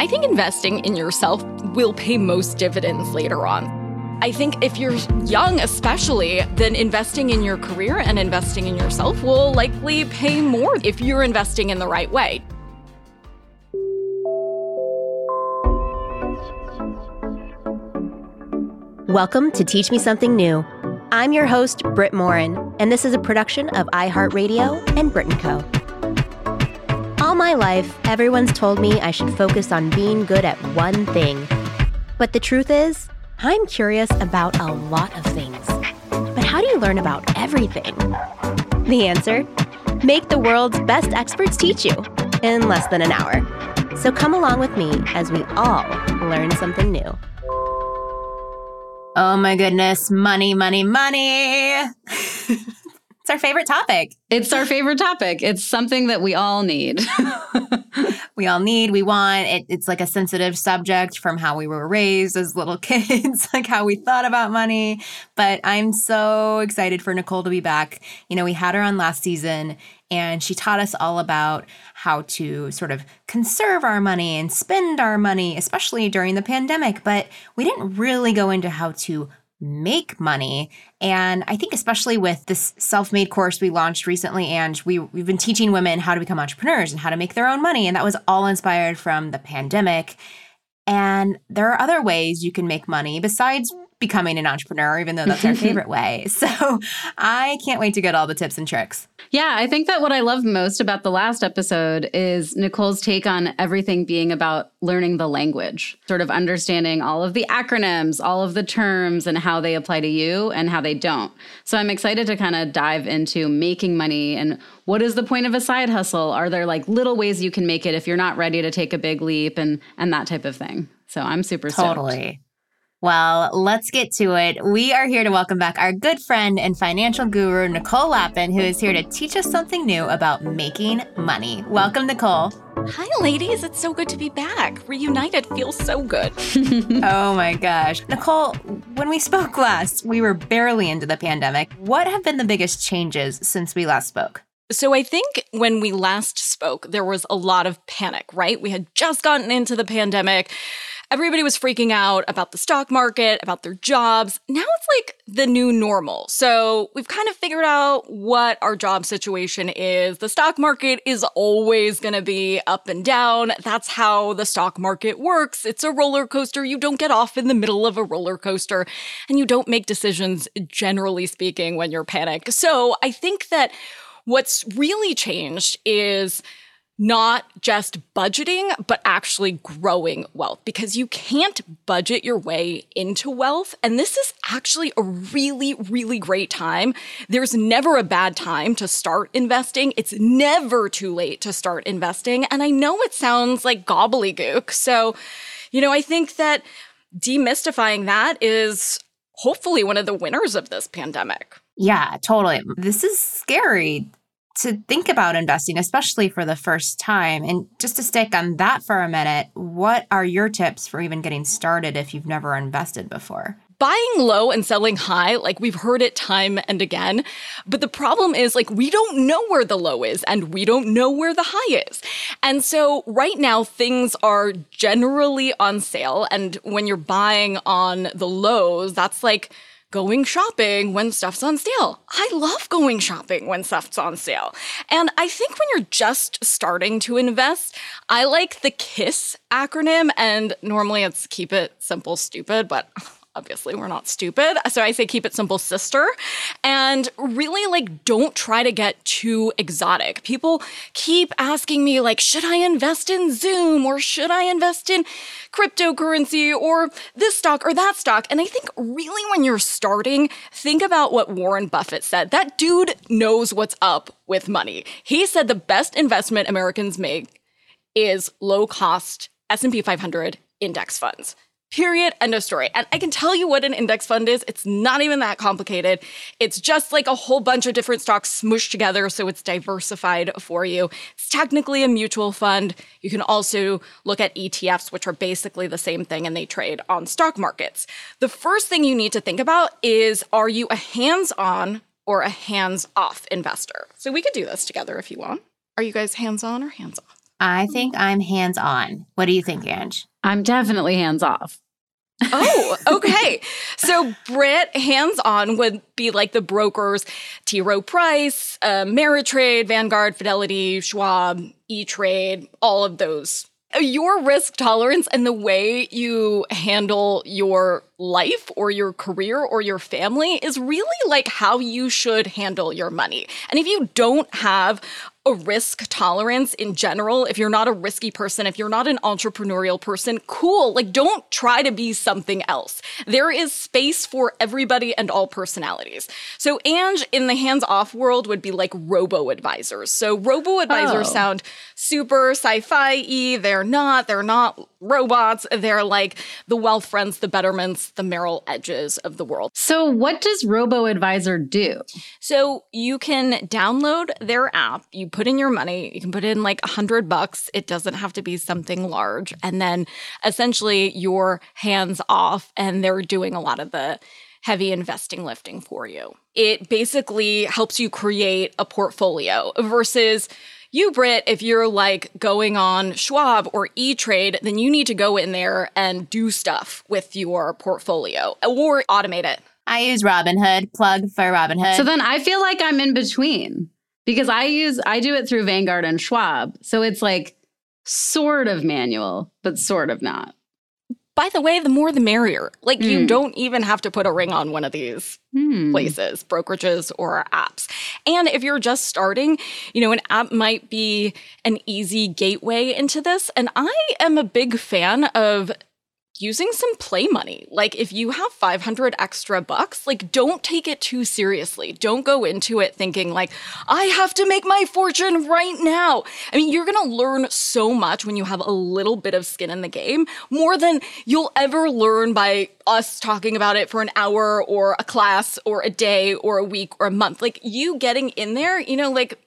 I think investing in yourself will pay most dividends later on. I think if you're young, especially, then investing in your career and investing in yourself will likely pay more if you're investing in the right way. Welcome to Teach Me Something New. I'm your host, Brit Morin, and this is a production of iHeartRadio and Brit & Co. My life, everyone's told me I should focus on being good at one thing. But the truth is, I'm curious about a lot of things. But how do you learn about everything? The answer? Make the world's best experts teach you in less than an hour. So come along with me as we all learn something new. Oh my goodness, money, money, money. It's our favorite topic. It's our favorite topic. It's something that we all need. we all need, we want. It, it's like a sensitive subject from how we were raised as little kids, like how we thought about money. But I'm so excited for Nicole to be back. You know, we had her on last season and she taught us all about how to sort of conserve our money and spend our money, especially during the pandemic. But we didn't really go into how to make money. And I think especially with this self-made course we launched recently and we we've been teaching women how to become entrepreneurs and how to make their own money and that was all inspired from the pandemic. And there are other ways you can make money besides becoming an entrepreneur, even though that's our favorite way. So I can't wait to get all the tips and tricks. Yeah, I think that what I love most about the last episode is Nicole's take on everything being about learning the language, sort of understanding all of the acronyms, all of the terms, and how they apply to you and how they don't. So I'm excited to kind of dive into making money and what is the point of a side hustle? Are there like little ways you can make it if you're not ready to take a big leap and and that type of thing? So I'm super totally. Stoked. Well, let's get to it. We are here to welcome back our good friend and financial guru, Nicole Lapin, who is here to teach us something new about making money. Welcome, Nicole. Hi, ladies. It's so good to be back. Reunited feels so good. oh my gosh. Nicole, when we spoke last, we were barely into the pandemic. What have been the biggest changes since we last spoke? So I think when we last spoke, there was a lot of panic, right? We had just gotten into the pandemic. Everybody was freaking out about the stock market, about their jobs. Now it's like the new normal. So we've kind of figured out what our job situation is. The stock market is always going to be up and down. That's how the stock market works. It's a roller coaster. You don't get off in the middle of a roller coaster and you don't make decisions, generally speaking, when you're panicked. So I think that what's really changed is not just budgeting, but actually growing wealth because you can't budget your way into wealth. And this is actually a really, really great time. There's never a bad time to start investing. It's never too late to start investing. And I know it sounds like gobbledygook. So, you know, I think that demystifying that is hopefully one of the winners of this pandemic. Yeah, totally. This is scary to think about investing, especially for the first time. And just to stick on that for a minute, what are your tips for even getting started if you've never invested before? buying low and selling high, like we've heard it time and again. But the problem is, like, we don't know where the low is and we don't know where the high is. And so, right now, things are generally on sale. And when you're buying on the lows, that's like, going shopping when stuff's on sale. I love going shopping when stuff's on sale. And I think when you're just starting to invest, I like the KISS acronym, and normally it's keep it simple, stupid, but obviously we're not stupid. So I say keep it simple, sister. And really, like, don't try to get too exotic. People keep asking me, like, should I invest in Zoom or should I invest in cryptocurrency or this stock or that stock? And I think really when you're starting, think about what Warren Buffett said. That dude knows what's up with money. He said the best investment Americans make is low cost S&P 500 index funds. Period. End of story. And I can tell you what an index fund is. It's not even that complicated. It's just like a whole bunch of different stocks smushed together so it's diversified for you. It's technically a mutual fund. You can also look at ETFs, which are basically the same thing and they trade on stock markets. The first thing you need to think about is are you a hands on or a hands off investor? So we could do this together if you want. Are you guys hands on or hands off? I think I'm hands on. What do you think, Ange? I'm definitely hands off. oh, okay. So Brit hands on would be like the brokers T. Rowe Price, uh, Ameritrade, Vanguard, Fidelity, Schwab, E Trade, all of those. Your risk tolerance and the way you handle your life or your career or your family is really like how you should handle your money. And if you don't have a risk tolerance in general, if you're not a risky person, if you're not an entrepreneurial person, cool. Like, don't try to be something else. There is space for everybody and all personalities. So, Ange in the hands off world would be like robo advisors. So, robo advisors Oh. sound super sci fi y. They're not. They're not robots. They're like the Wealthfronts, the betterments, the Merrill Edges of the world. So, what does Robo Advisor do? So you can download their app. You put in your money. You can put in like a hundred bucks. It doesn't have to be something large. And then essentially you're hands off and they're doing a lot of the heavy investing lifting for you. It basically helps you create a portfolio versus you, Brit, if you're like going on Schwab or E Trade, then you need to go in there and do stuff with your portfolio or automate it. I use Robinhood. Plug for Robinhood. So then I feel like I'm in between because I use I do it through Vanguard and Schwab. So it's like sort of manual, but sort of not. by the way, the more the merrier. Like you Mm. don't even have to put a ring on one of these Hmm. places, brokerages or apps. And if you're just starting, you know, an app might be an easy gateway into this. And I am a big fan of using some play money. Like if you have 500 extra bucks, like don't take it too seriously. Don't go into it thinking like I have to make my fortune right now. I mean, you're going to learn so much when you have a little bit of skin in the game, more than you'll ever learn by us talking about it for an hour or a class or a day or a week or a month. Like you getting in there, you know, like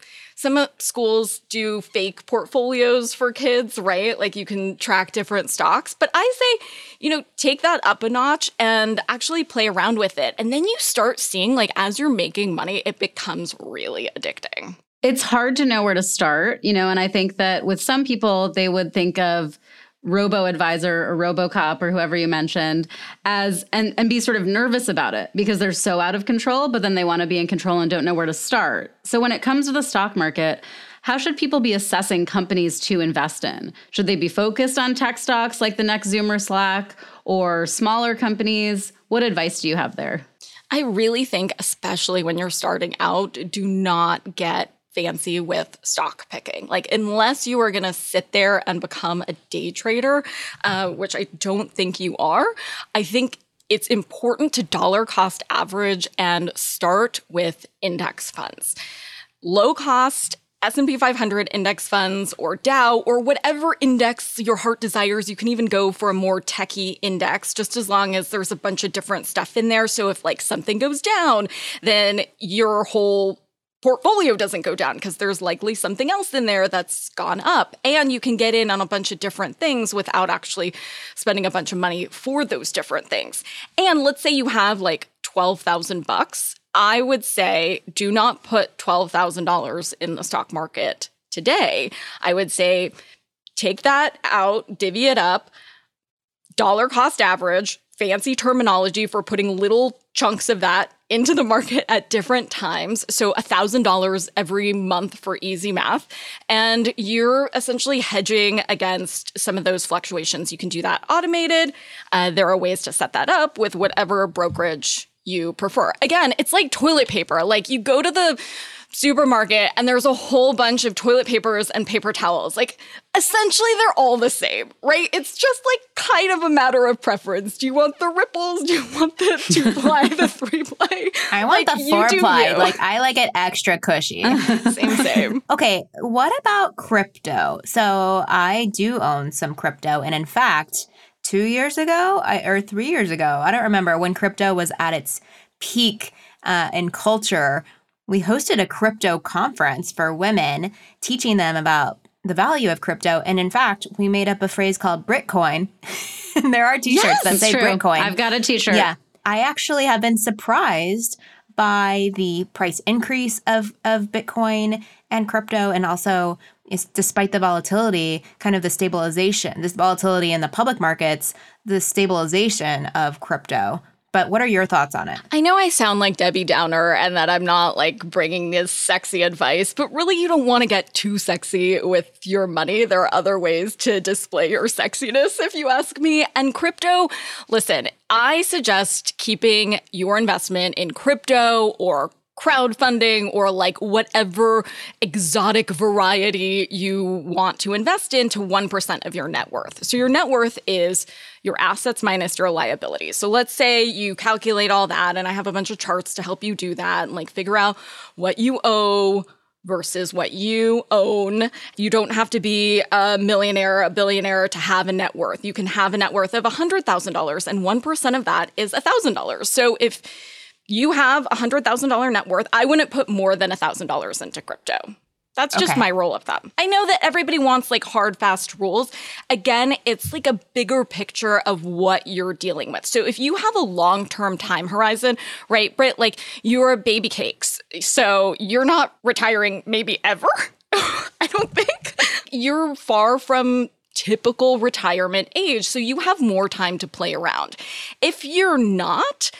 some schools do fake portfolios for kids, right? Like you can track different stocks. But I say, you know, take that up a notch and actually play around with it. And then you start seeing, like, as you're making money, it becomes really addicting. It's hard to know where to start, you know, and I think that with some people, they would think of robo advisor or robocop or whoever you mentioned as and and be sort of nervous about it because they're so out of control but then they want to be in control and don't know where to start. So when it comes to the stock market how should people be assessing companies to invest in? Should they be focused on tech stocks like the next zoom or slack or smaller companies? What advice do you have there? I really think, especially when you're starting out, do not get fancy with stock picking. Like, unless you are going to sit there and become a day trader, uh, which I don't think you are, I think it's important to dollar cost average and start with index funds. Low cost S&P 500 index funds or Dow or whatever index your heart desires. You can even go for a more techie index just as long as there's a bunch of different stuff in there. So if like something goes down, then your whole portfolio doesn't go down because there's likely something else in there that's gone up. And you can get in on a bunch of different things without actually spending a bunch of money for those different things. And let's say you have like 12,000 bucks. I would say do not put $12,000 in the stock market today. I would say take that out, divvy it up, dollar cost average, fancy terminology for putting little chunks of that into the market at different times. So $1,000 every month for easy math. And you're essentially hedging against some of those fluctuations. You can do that automated. Uh, there are ways to set that up with whatever brokerage you prefer. Again, it's like toilet paper. Like you go to the supermarket and there's a whole bunch of toilet papers and paper towels. Like essentially they're all the same, right? It's just like kind of a matter of preference. Do you want the ripples? Do you want the two ply, the three ply? I want Like, the four ply. Like I like it extra cushy. same, same. okay, what about crypto? So I do own some crypto, and in fact, two years ago, I, or three years ago, I don't remember when crypto was at its peak uh, in culture. We hosted a crypto conference for women, teaching them about the value of crypto. And in fact, we made up a phrase called Britcoin. and there are t-shirts Yes, that say true. Britcoin. i've got a t-shirt Yeah. I actually have been surprised by the price increase of, of Bitcoin and crypto. And also, is despite the volatility, kind of the stabilization, this volatility in the public markets, the stabilization of crypto. But what are your thoughts on it? I know I sound like Debbie Downer and that I'm not like bringing this sexy advice, but really, you don't want to get too sexy with your money. There are other ways to display your sexiness, if you ask me. And crypto, listen, I suggest keeping your investment in crypto or crowdfunding or like whatever exotic variety you want to invest in to 1% of your net worth. So your net worth is your assets minus your liabilities. So let's say you calculate all that and I have a bunch of charts to help you do that and like figure out what you owe versus what you own. You don't have to be a millionaire, a billionaire to have a net worth. You can have a net worth of $100,000 and 1% of that is $1,000. So if you have a $100,000 net worth, I wouldn't put more than a $1,000 into crypto. That's just Okay. my rule of thumb. I know that everybody wants like hard, fast rules. Again, it's like a bigger picture of what you're dealing with. So if you have a long term time horizon, right, Brit, like you're a baby cakes. So you're not retiring maybe ever. I don't think. You're far from typical retirement age. So you have more time to play around. If you're not,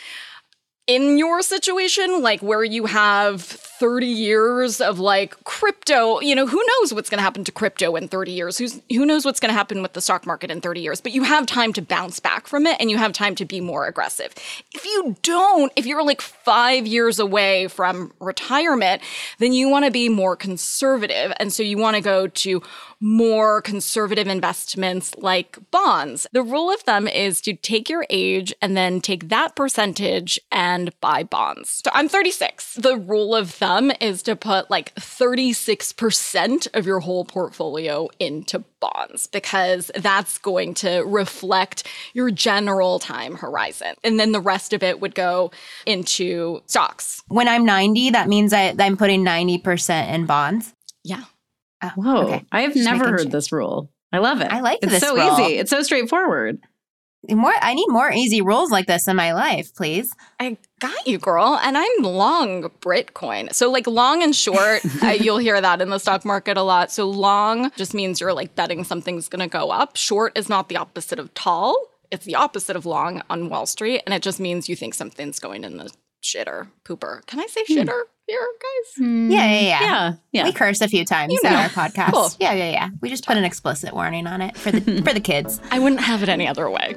in your situation, like where you have 30 years of like crypto, you know, who knows what's going to happen to crypto in 30 years? Who's, who knows what's going to happen with the stock market in 30 years? But you have time to bounce back from it and you have time to be more aggressive. If you don't, if you're like five years away from retirement, then you want to be more conservative. And so you want to go to more conservative investments like bonds. The rule of thumb is to take your age and then take that percentage and buy bonds. So I'm 36. The rule of thumb is to put like 36% of your whole portfolio into bonds because that's going to reflect your general time horizon. And then the rest of it would go into stocks. When I'm 90, that means I, I'm putting 90% in bonds. Yeah. Oh, Whoa. okay. I have Just never heard sure. this rule. I love it. I like it's this so rule. easy. It's so straightforward. More, I need more easy rules like this in my life, please. I got you, girl. And I'm long Bitcoin. So, like, long and short, uh, you'll hear that in the stock market a lot. So, long just means you're like betting something's going to go up. Short is not the opposite of tall, it's the opposite of long on Wall Street. And it just means you think something's going in the shitter, pooper. Can I say shitter here, guys? Yeah, yeah, mm, yeah. Yeah. Yeah. We curse a few times You in know. our podcast. Cool. Yeah, yeah, yeah. We just put an explicit warning on it for the for the kids. I wouldn't have it any other way.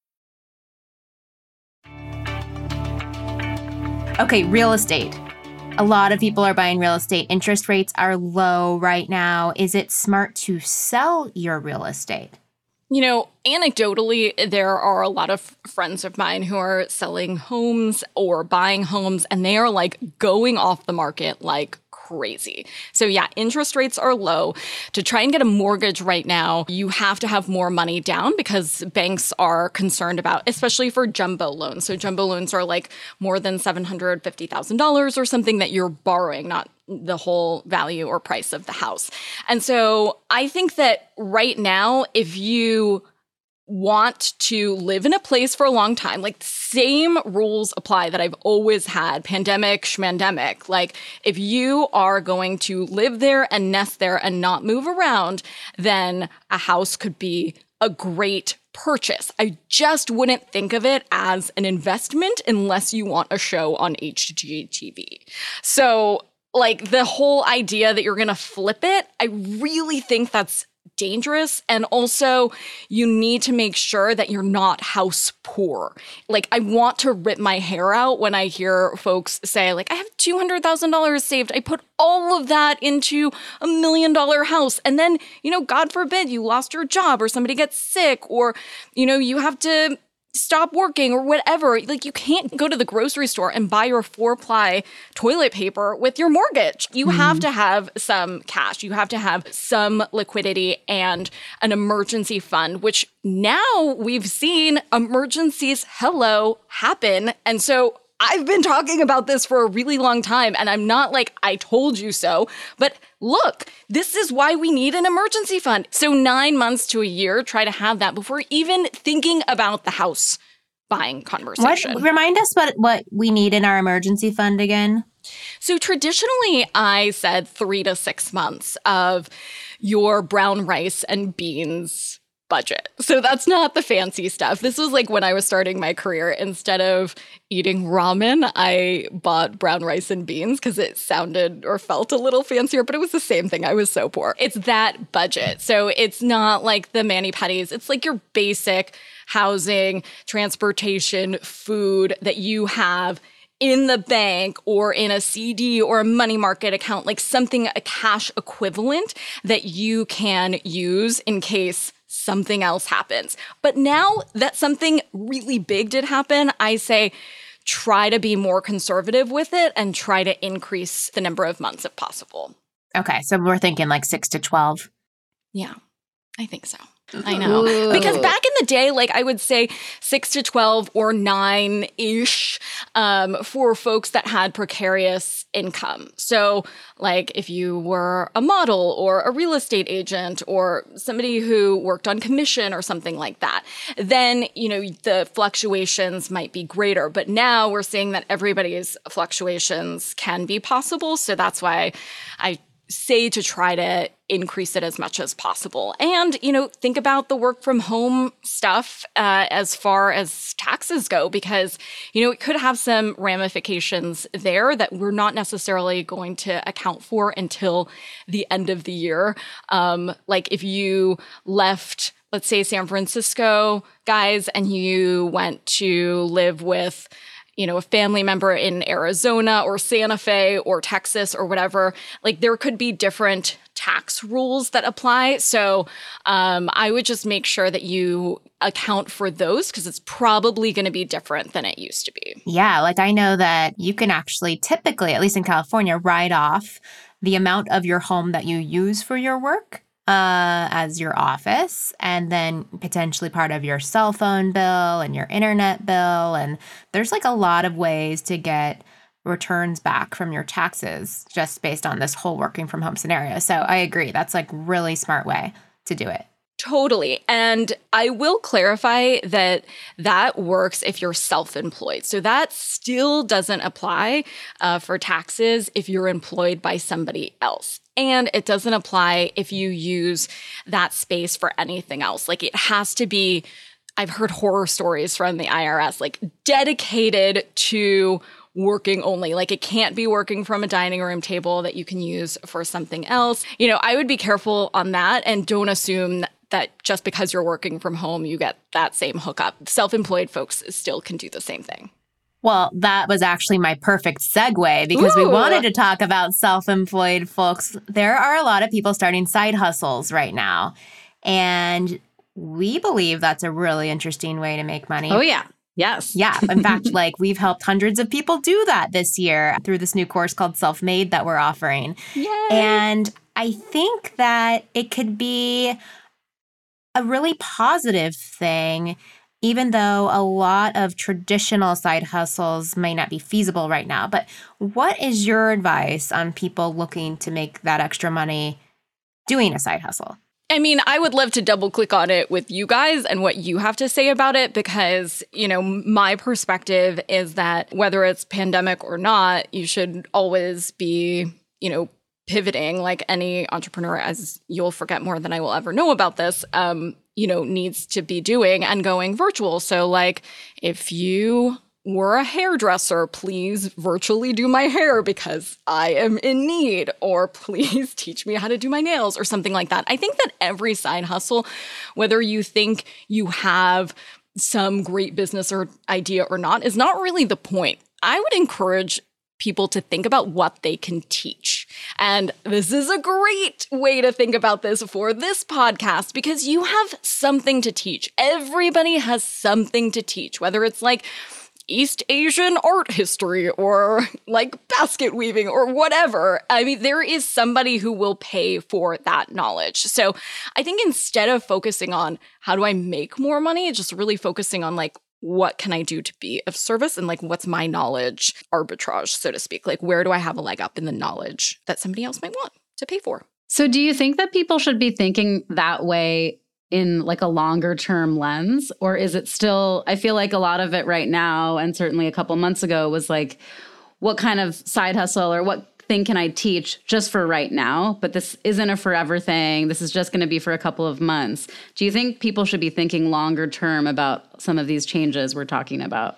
Okay, real estate. A lot of people are buying real estate. Interest rates are low right now. Is it smart to sell your real estate? You know, anecdotally, there are a lot of friends of mine who are selling homes or buying homes, and they are like going off the market like crazy. So, yeah, interest rates are low. To try and get a mortgage right now, you have to have more money down because banks are concerned about, especially for jumbo loans. So, jumbo loans are like more than $750,000 or something that you're borrowing, not the whole value or price of the house. And so I think that right now, if you want to live in a place for a long time, like same rules apply that I've always had, pandemic, schmandemic. Like if you are going to live there and nest there and not move around, then a house could be a great purchase. I just wouldn't think of it as an investment unless you want a show on HGTV. So like the whole idea that you're going to flip it, I really think that's dangerous. And also, you need to make sure that you're not house poor. Like, I want to rip my hair out when I hear folks say, like, I have $200,000 saved. I put all of that into a million dollar house. And then, you know, God forbid you lost your job or somebody gets sick or, you know, you have to stop working or whatever. Like you can't go to the grocery store and buy your four ply toilet paper with your mortgage. You mm-hmm. have to have some cash. You have to have some liquidity and an emergency fund, which now we've seen emergencies, hello, happen. And so I've been talking about this for a really long time, and I'm not like, I told you so, but look, this is why we need an emergency fund. So, nine months to a year, try to have that before even thinking about the house buying conversation. What, remind us what, what we need in our emergency fund again. So, traditionally, I said three to six months of your brown rice and beans budget. So that's not the fancy stuff. This was like when I was starting my career. Instead of eating ramen, I bought brown rice and beans because it sounded or felt a little fancier, but it was the same thing. I was so poor. It's that budget. So it's not like the mani pedis. It's like your basic housing, transportation, food that you have in the bank or in a CD or a money market account, like something, a cash equivalent that you can use in case something else happens. But now that something really big did happen, I say, try to be more conservative with it and try to increase the number of months if possible. Okay. So we're thinking like six to 12. Yeah, I think so. I know. Ooh. Because back in the day, like I would say six to 12 or nine ish um, for folks that had precarious income. So, like if you were a model or a real estate agent or somebody who worked on commission or something like that, then, you know, the fluctuations might be greater. But now we're seeing that everybody's fluctuations can be possible. So that's why I say to try to increase it as much as possible. And, you know, think about the work from home stuff uh, as far as taxes go, because, you know, it could have some ramifications there that we're not necessarily going to account for until the end of the year. Um, like if you left, let's say, San Francisco, guys, and you went to live with, you know, a family member in Arizona or Santa Fe or Texas or whatever, like there could be different tax rules that apply. So um, I would just make sure that you account for those because it's probably going to be different than it used to be. Yeah. Like I know that you can actually typically, at least in California, write off the amount of your home that you use for your work uh, as your office, and then potentially part of your cell phone bill and your internet bill. And there's like a lot of ways to get returns back from your taxes just based on this whole working from home scenario. So I agree. That's like really smart way to do it. Totally. And I will clarify that that works if you're self employed. So that still doesn't apply uh, for taxes if you're employed by somebody else. And it doesn't apply if you use that space for anything else. Like it has to be, I've heard horror stories from the IRS, like dedicated to working only. Like it can't be working from a dining room table that you can use for something else. You know, I would be careful on that and don't assume that just because you're working from home, you get that same hookup. Self employed folks still can do the same thing. Well, that was actually my perfect segue because Ooh. we wanted to talk about self employed folks. There are a lot of people starting side hustles right now. And we believe that's a really interesting way to make money. Oh, yeah. Yes. Yeah. In fact, like we've helped hundreds of people do that this year through this new course called Self Made that we're offering. Yay. And I think that it could be a really positive thing, even though a lot of traditional side hustles may not be feasible right now. But what is your advice on people looking to make that extra money doing a side hustle? I mean, I would love to double click on it with you guys and what you have to say about it because, you know, my perspective is that whether it's pandemic or not, you should always be, you know, pivoting like any entrepreneur as you'll forget more than i will ever know about this um, you know needs to be doing and going virtual. So like if you were a hairdresser please virtually do my hair because i am in need or please teach me how to do my nails or something like that i think that every side hustle whether you think you have some great business or idea or not is not really the point i would encourage people to think about what they can teach. And this is a great way to think about this for this podcast because you have something to teach. Everybody has something to teach, whether it's like, East Asian art history or like basket weaving or whatever. I mean, there is somebody who will pay for that knowledge. So I think instead of focusing on how do I make more money, just really focusing on like, what can I do to be of service and like what's my knowledge arbitrage, so to speak? Like, where do I have a leg up in the knowledge that somebody else might want to pay for? So, do you think that people should be thinking that way in like a longer term lens or is it still I feel like a lot of it right now and certainly a couple months ago was like what kind of side hustle or what thing can I teach just for right now? But this isn't a forever thing. This is just going to be for a couple of months. Do you think people should be thinking longer term about some of these changes we're talking about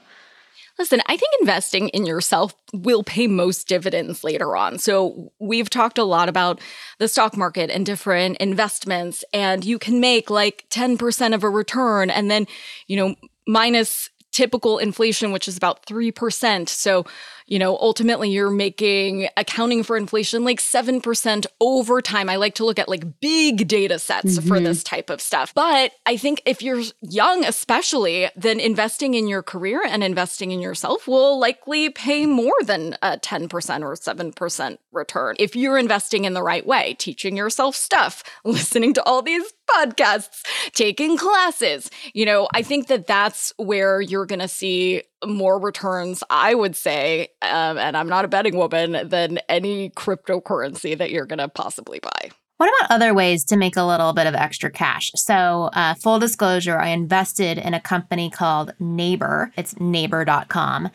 Listen, I think investing in yourself will pay most dividends later on. So, we've talked a lot about the stock market and different investments, and you can make like 10% of a return and then, you know, minus typical inflation, which is about 3%. So, you know, ultimately you're making accounting for inflation like 7% over time. I like to look at like big data sets mm-hmm. for this type of stuff. But I think if you're young, especially, then investing in your career and investing in yourself will likely pay more than a 10% or 7% return. If you're investing in the right way, teaching yourself stuff, listening to all these podcasts, taking classes, you know, I think that that's where you're going to see more returns, I would say, um, and I'm not a betting woman, than any cryptocurrency that you're going to possibly buy. What about other ways to make a little bit of extra cash? So, uh, full disclosure, I invested in a company called Neighbor. It's neighbor.com.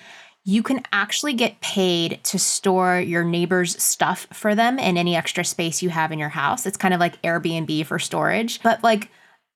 You can actually get paid to store your neighbor's stuff for them in any extra space you have in your house. It's kind of like Airbnb for storage, but like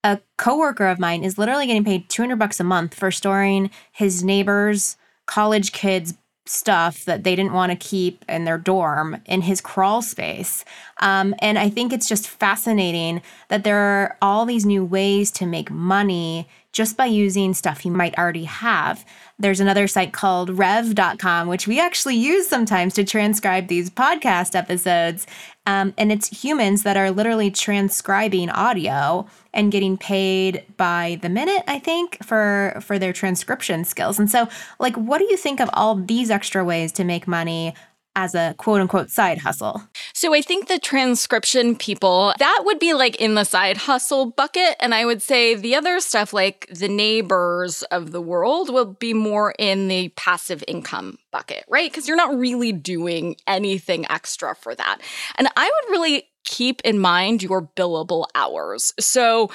a coworker of mine is literally getting paid 200 bucks a month for storing his neighbor's college kids stuff that they didn't want to keep in their dorm in his crawl space. Um, and I think it's just fascinating that there are all these new ways to make money just by using stuff you might already have. There's another site called rev.com, which we actually use sometimes to transcribe these podcast episodes. Um, and it's humans that are literally transcribing audio and getting paid by the minute, I think, for for their transcription skills. And so, like, what do you think of all these extra ways to make money as a quote unquote side hustle? So I think the transcription people, that would be like in the side hustle bucket. And I would say the other stuff, like the neighbors of the world, will be more in the passive income bucket, right? Because you're not really doing anything extra for that. And I would really keep in mind your billable hours. So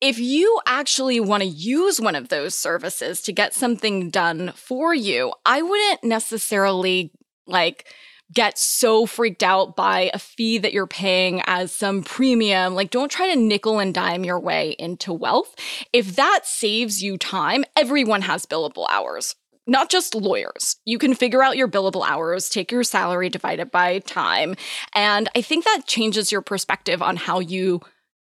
if you actually want to use one of those services to get something done for you, I wouldn't necessarily like get so freaked out by a fee that you're paying as some premium. Like, don't try to nickel and dime your way into wealth. If that saves you time, everyone has billable hours. Not just lawyers. You can figure out your billable hours, take your salary, divide it by time. And I think that changes your perspective on how you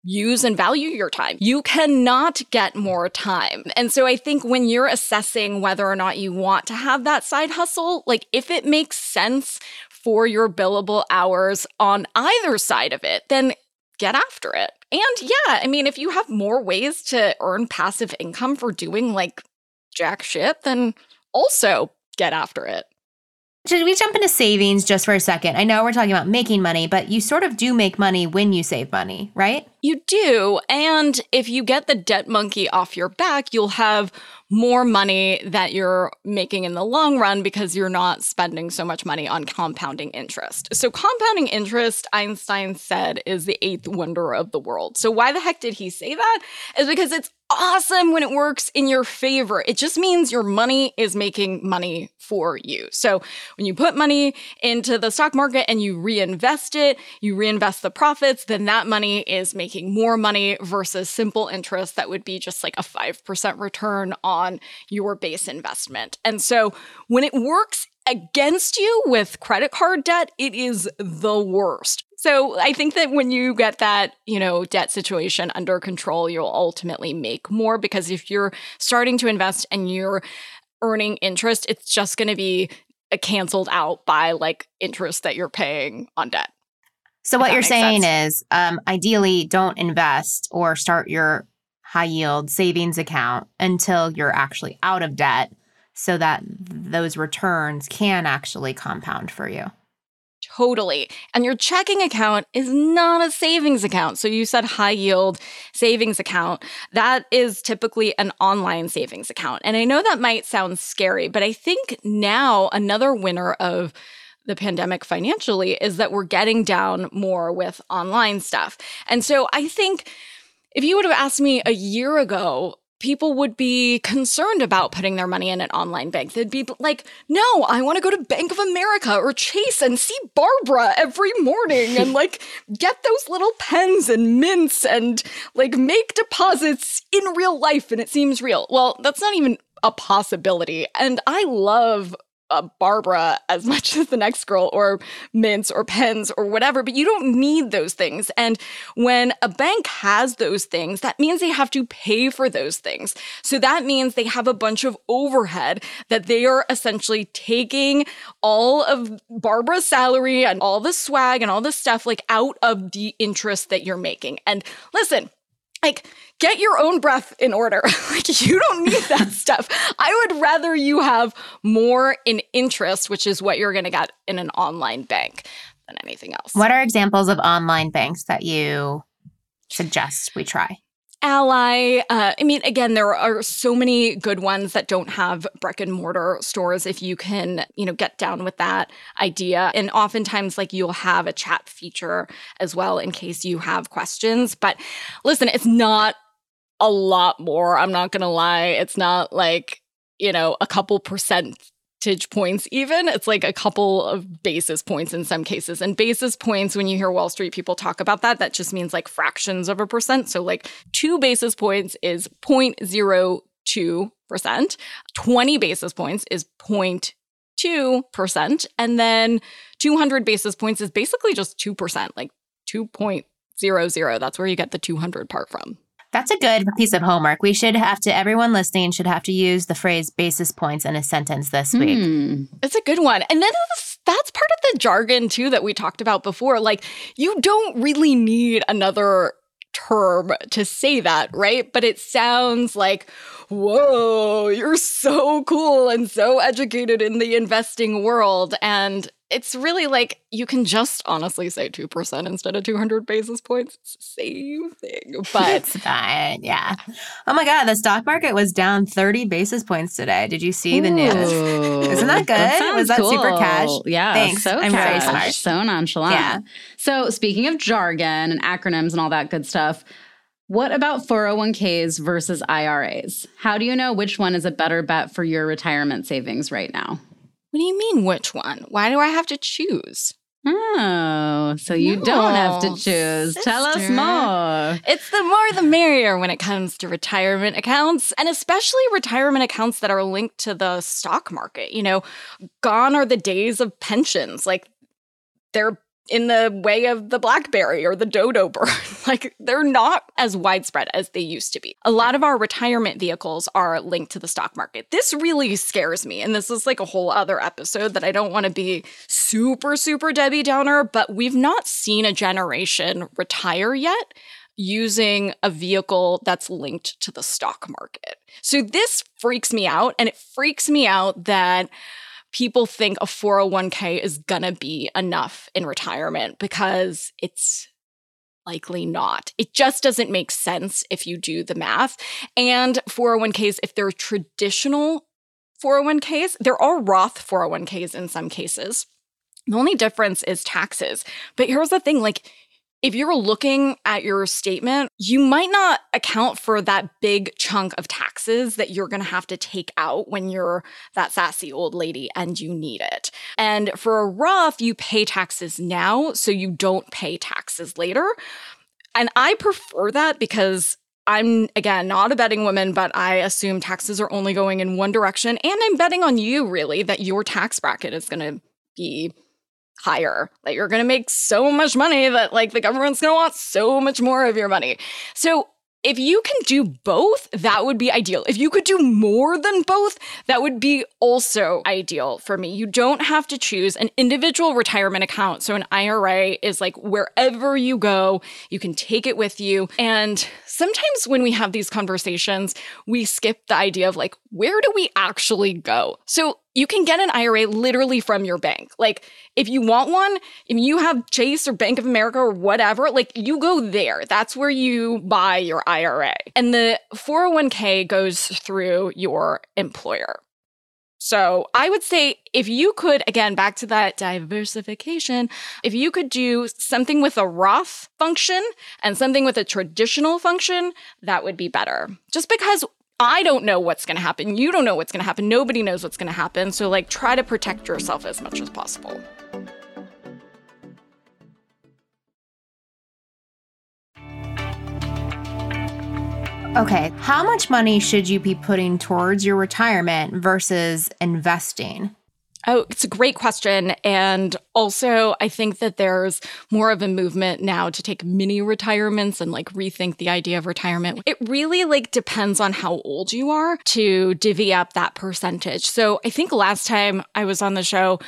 use and value your time. You cannot get more time. And so I think when you're assessing whether or not you want to have that side hustle, like if it makes sense for your billable hours on either side of it, then get after it. And yeah, I mean, if you have more ways to earn passive income for doing like jack shit, then also get after it. Should we jump into savings just for a second? I know we're talking about making money, but you sort of do make money when you save money, right? You do. And if you get the debt monkey off your back, you'll have more money that you're making in the long run because you're not spending so much money on compounding interest. So, compounding interest, Einstein said, is the eighth wonder of the world. So, why the heck did he say that? Is because it's awesome when it works in your favor. It just means your money is making money for you. So when you put money into the stock market and you reinvest it, you reinvest the profits, then that money is making more money versus simple interest that would be just like a 5% return on your base investment. And so when it works against you with credit card debt, it is the worst. So I think that when you get that, you know, debt situation under control, you'll ultimately make more because if you're starting to invest and you're earning interest, it's just going to be uh, canceled out by like interest that you're paying on debt. So what you're saying sense. is, um, ideally, don't invest or start your high yield savings account until you're actually out of debt, so that those returns can actually compound for you. Totally. And your checking account is not a savings account. So you said high yield savings account. That is typically an online savings account. And I know that might sound scary, but I think now another winner of the pandemic financially is that we're getting down more with online stuff. And so I think if you would have asked me a year ago, people would be concerned about putting their money in an online bank. They'd be like, no, I want to go to Bank of America or Chase and see Barbara every morning and like get those little pens and mints and like make deposits in real life and it seems real. Well, that's not even a possibility. And I love uh, Barbara as much as the next girl or mints or pens or whatever, but you don't need those things. And when a bank has those things, that means they have to pay for those things. So that means they have a bunch of overhead that they are essentially taking all of Barbara's salary and all the swag and all the stuff like out of the interest that you're making. And listen, like get your own breath in order like you don't need that stuff i would rather you have more in interest which is what you're going to get in an online bank than anything else What are examples of online banks that you suggest we try? Ally. Uh, I mean, again, there are so many good ones that don't have brick and mortar stores. If you can, you know, get down with that idea, and oftentimes, like you'll have a chat feature as well in case you have questions. But listen, it's not a lot more. I'm not gonna lie. It's not like you know a couple percentage points even. It's like a couple of basis points in some cases. And basis points when you hear wall street people talk about that that just means like fractions of a percent. So like 2 basis points is 0.02% 20 basis points is 0.2% and then 200 basis points is basically just 2% like 2.00 that's where you get the 200 part from That's a good piece of homework. We should have to, everyone listening should have to use the phrase basis points in a sentence this week. Hmm. It's a good one. And then that's- that's part of the jargon too that we talked about before. Like, you don't really need another term to say that, right? But it sounds like, whoa, you're so cool and so educated in the investing world. And it's really like you can just honestly say 2% instead of 200 basis points. It's the same thing. But It's fine. Yeah. Oh my God. The stock market was down 30 basis points today. Did you see the news? Isn't that good? sounds Was that super cash? Yeah, Thanks. so I'm very cash, smart. so nonchalant. Yeah. So speaking of jargon and acronyms and all that good stuff, what about 401ks versus IRAs? How do you know which one is a better bet for your retirement savings right now? What do you mean, which one? Why do I have to choose? Oh, so you don't have to No, choose. Tell us more. It's the more the merrier when it comes to retirement accounts, and especially retirement accounts that are linked to the stock market. You know, gone are the days of pensions. Like they're in the way of the blackberry or the dodo bird. like they're not as widespread as they used to be. A lot of our retirement vehicles are linked to the stock market. This really scares me. And this is like a whole other episode that I don't want to be super, super Debbie Downer, but we've not seen a generation retire yet using a vehicle that's linked to the stock market. So this freaks me out. And it freaks me out that people think a 401k is gonna be enough in retirement because it's likely not. It just doesn't make sense if you do the math. And 401ks, if they're traditional 401ks, there are Roth 401ks in some cases. The only difference is taxes. But here's the thing like, if you're looking at your statement, you might not account for that big chunk of taxes that you're going to have to take out when you're that sassy old lady and you need it. And for a Roth, you pay taxes now so you don't pay taxes later. And I prefer that because I'm, again, not a betting woman, but I assume taxes are only going in one direction. And I'm betting on you, really, that your tax bracket is going to be higher. that you're going to make so much money that like the government's going to want so much more of your money. So if you can do both, that would be ideal. If you could do more than both, that would be also ideal for me. You don't have to choose an individual retirement account. So, an IRA is like wherever you go, you can take it with you. And sometimes when we have these conversations, we skip the idea of like, where do we actually go? So, you can get an IRA literally from your bank. Like, if you want one, if you have Chase or Bank of America or whatever, like, you go there. That's where you buy your IRA. And the 401k goes through your employer. So I would say if you could, again, back to that diversification, if you could do something with a Roth function and something with a traditional function, that would be better. Just because I don't know what's going to happen. You don't know what's going to happen. Nobody knows what's going to happen. So, like, try to protect yourself as much as possible. Okay, how much money should you be putting towards your retirement versus investing? Oh, it's a great question. And also, I think that there's more of a movement now to take mini retirements and like rethink the idea of retirement. It really like depends on how old you are to divvy up that percentage. So I think last time I was on the show,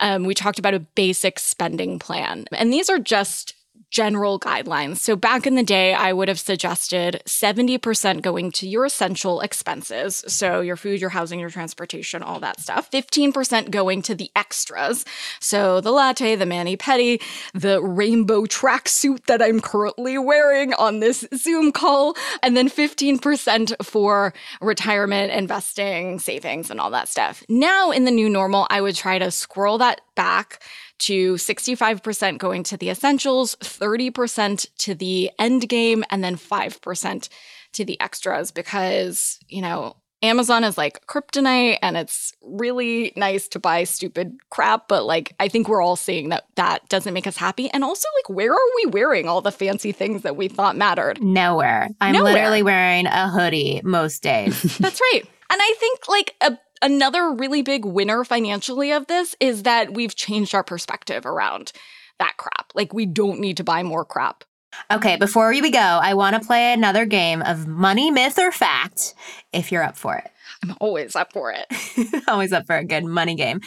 um, we talked about a basic spending plan. And these are just general guidelines. So back in the day, I would have suggested 70% going to your essential expenses. So your food, your housing, your transportation, all that stuff. 15% going to the extras. So the latte, the mani pedi, the rainbow tracksuit that I'm currently wearing on this Zoom call. And then 15% for retirement, investing, savings, and all that stuff. Now in the new normal, I would try to squirrel that back to 65% going to the essentials, 30% to the end game, and then 5% to the extras because, you know, Amazon is like kryptonite and it's really nice to buy stupid crap, but like I think we're all seeing that that doesn't make us happy. And also, like, where are we wearing all the fancy things that we thought mattered? Nowhere. I'm Nowhere. literally wearing a hoodie most days. That's right. And I think like a another really big winner financially of this is that we've changed our perspective around that crap. Like we don't need to buy more crap. okay, before we go, I want to play another game of money, myth, or fact if you're up for it. I'm always up for it. Always up for a good money game.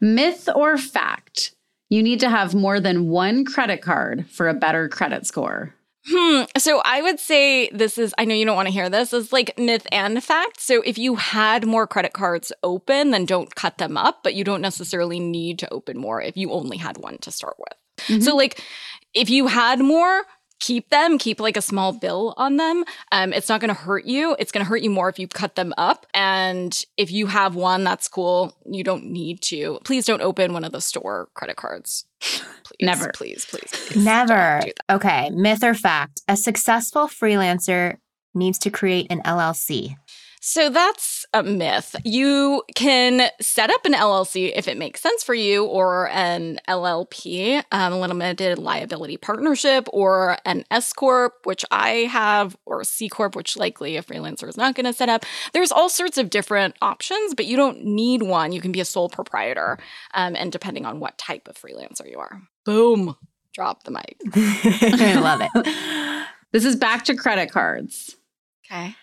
Myth or fact? You need to have more than one credit card for a better credit score. Hmm. So I would say this is, I know you don't want to hear this, is like myth and fact. So if you had more credit cards open, then don't cut them up, but you don't necessarily need to open more if you only had one to start with. So, like, if you had more, keep them, keep like a small bill on them. Um, it's not going to hurt you. It's going to hurt you more if you cut them up. And if you have one, that's cool. You don't need to. Please don't open one of the store credit cards. Please, Never. Please, please, please. Never. Don't do that. Okay, myth or fact? A successful freelancer needs to create an LLC. So that's a myth. You can set up an LLC if it makes sense for you, or an LLP, um, a limited liability partnership, or an S corp, which I have, or a C corp, which likely a freelancer is not going to set up. There's all sorts of different options, but you don't need one. You can be a sole proprietor, um, and depending on what type of freelancer you are. Boom. Drop the mic. I love it. This is back to credit cards. Okay.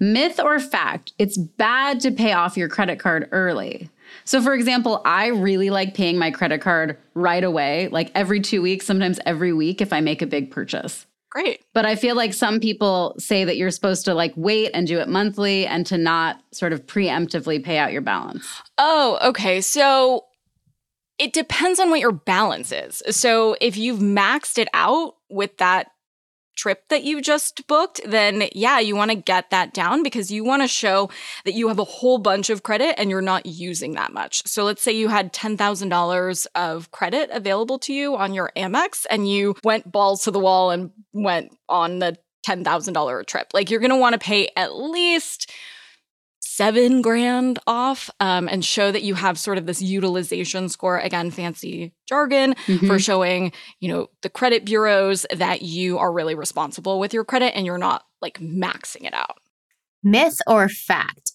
Myth or fact, it's bad to pay off your credit card early. So, for example, I really like paying my credit card right away, like every two weeks, sometimes every week if I make a big purchase. Great. But I feel like some people say that you're supposed to like wait and do it monthly and to not sort of preemptively pay out your balance. Oh, okay. So it depends on what your balance is. So if you've maxed it out with that trip that you just booked, then yeah, you want to get that down because you want to show that you have a whole bunch of credit and you're not using that much. So let's say you had $10,000 of credit available to you on your Amex and you went balls to the wall and went on the $10,000 trip. Like you're going to want to pay at least seven grand off um, and show that you have sort of this utilization score again fancy jargon for showing you know the credit bureaus that you are really responsible with your credit and you're not like maxing it out myth or fact?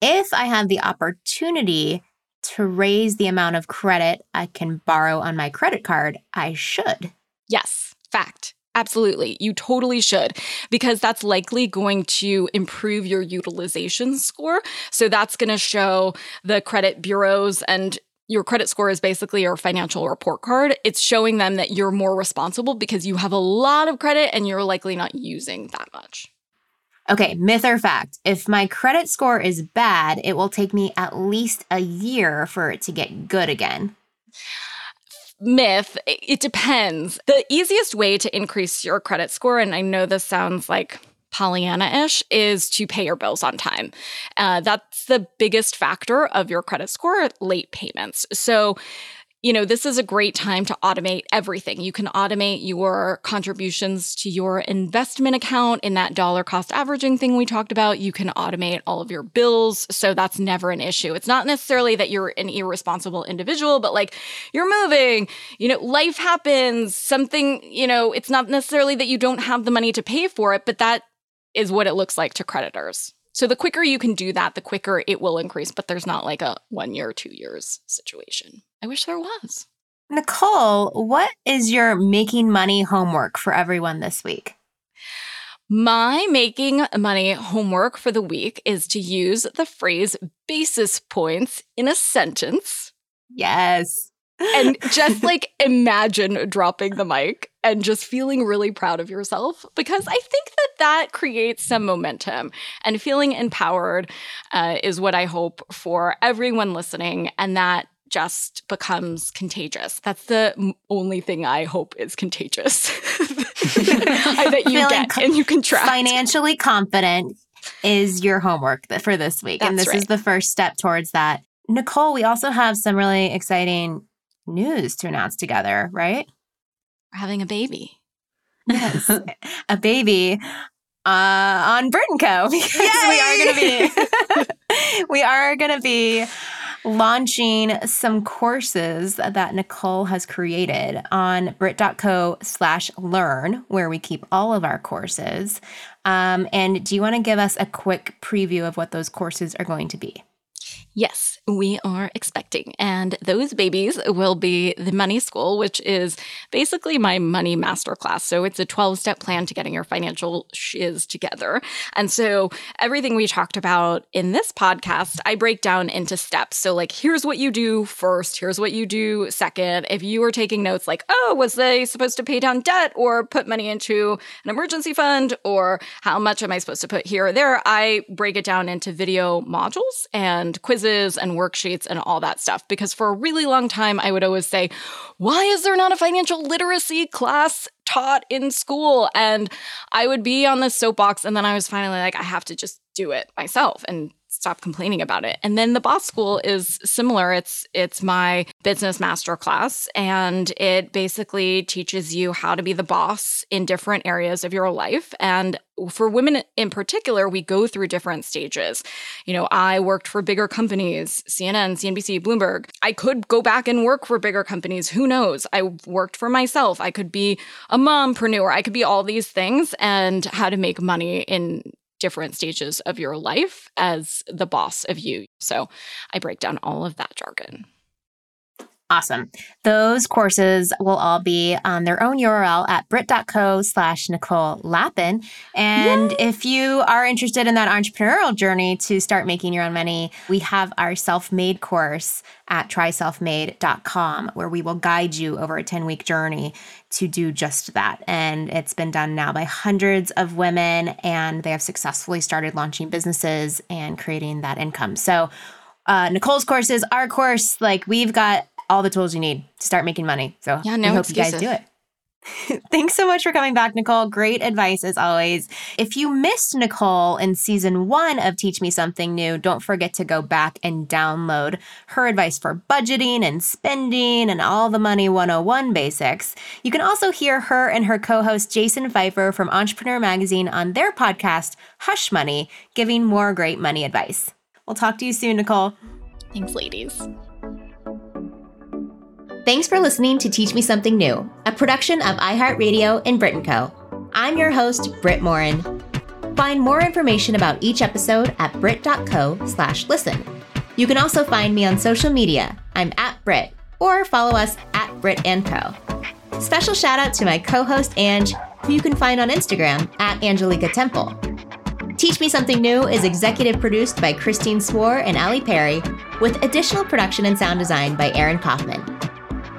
If I have the opportunity to raise the amount of credit I can borrow on my credit card, I should. yes fact Absolutely. You totally should because that's likely going to improve your utilization score. So that's going to show the credit bureaus and your credit score is basically your financial report card. It's showing them that you're more responsible because you have a lot of credit and you're likely not using that much. Okay, myth or fact. If my credit score is bad, it will take me at least a year for it to get good again myth, it depends. The easiest way to increase your credit score, and I know this sounds like Pollyanna ish, is to pay your bills on time. Uh, that's the biggest factor of your credit score late payments. So, you know, this is a great time to automate everything. You can automate your contributions to your investment account in that dollar cost averaging thing we talked about. You can automate all of your bills. So that's never an issue. It's not necessarily that you're an irresponsible individual, but like you're moving, you know, life happens, something, you know, it's not necessarily that you don't have the money to pay for it, but that is what it looks like to creditors. So the quicker you can do that, the quicker it will increase, but there's not like a one year, two years situation. I wish there was. Nicole, what is your making money homework for everyone this week? My making money homework for the week is to use the phrase basis points in a sentence. Yes. and just like imagine dropping the mic and just feeling really proud of yourself because I think that that creates some momentum and feeling empowered uh, is what I hope for everyone listening and that just becomes contagious. That's the only thing I hope is contagious that you Feeling get and you contract. Financially confident is your homework for this week. That's and this right. is the first step towards that. Nicole, we also have some really exciting news to announce together, right? We're having a baby. Yes, a baby uh, on Brit and Co. because Yay! we are going to be we are going to be launching some courses that Nicole has created on brit.co slash learn, where we keep all of our courses. Um, and do you want to give us a quick preview of what those courses are going to be? Yes, we are expecting. And those babies will be the Money School, which is basically my money masterclass. So it's a 12 step plan to getting your financial shiz together. And so everything we talked about in this podcast, I break down into steps. So, like, here's what you do first, here's what you do second. If you are taking notes, like, oh, was they supposed to pay down debt or put money into an emergency fund or how much am I supposed to put here or there? I break it down into video modules and quizzes quizzes and worksheets and all that stuff. Because for a really long time, I would always say, why is there not a financial literacy class taught in school? And I would be on this soapbox. And then I was finally like, I have to just do it myself and stop complaining about it. And then the boss school is similar. It's it's my business master class and it basically teaches you how to be the boss in different areas of your life and for women in particular, we go through different stages. You know, I worked for bigger companies, CNN, CNBC, Bloomberg. I could go back and work for bigger companies. Who knows? I worked for myself. I could be a mompreneur. I could be all these things and how to make money in different stages of your life as the boss of you. So I break down all of that jargon. Awesome. Those courses will all be on their own URL at brit.co slash Nicole Lapin. And Yay! if you are interested in that entrepreneurial journey to start making your own money, we have our self-made course at tryselfmade.com where we will guide you over a 10 week journey to do just that. And it's been done now by hundreds of women and they have successfully started launching businesses and creating that income. So uh, Nicole's courses, our course, like we've got all the tools you need to start making money. So yeah, no we hope excuses. you guys do it. Thanks so much for coming back, Nicole. Great advice as always. If you missed Nicole in season one of Teach Me Something New, don't forget to go back and download her advice for budgeting and spending and all the money 101 basics. You can also hear her and her co host Jason Feifer from Entrepreneur Magazine on their podcast, Hush Money, giving more great money advice. We'll talk to you soon, Nicole. Thanks, ladies. Thanks for listening to Teach Me Something New, a production of iHeartRadio and Brit & Co. I'm your host, Brit Morin. Find more information about each episode at brit.co slash listen. You can also find me on social media. I'm at Brit, or follow us at Brit & Co. Special shout out to my co-host Ange who you can find on Instagram at Angelica Temple. Teach Me Something New is executive produced by Christine Swore and Ali Perry, with additional production and sound design by Aaron Kaufman.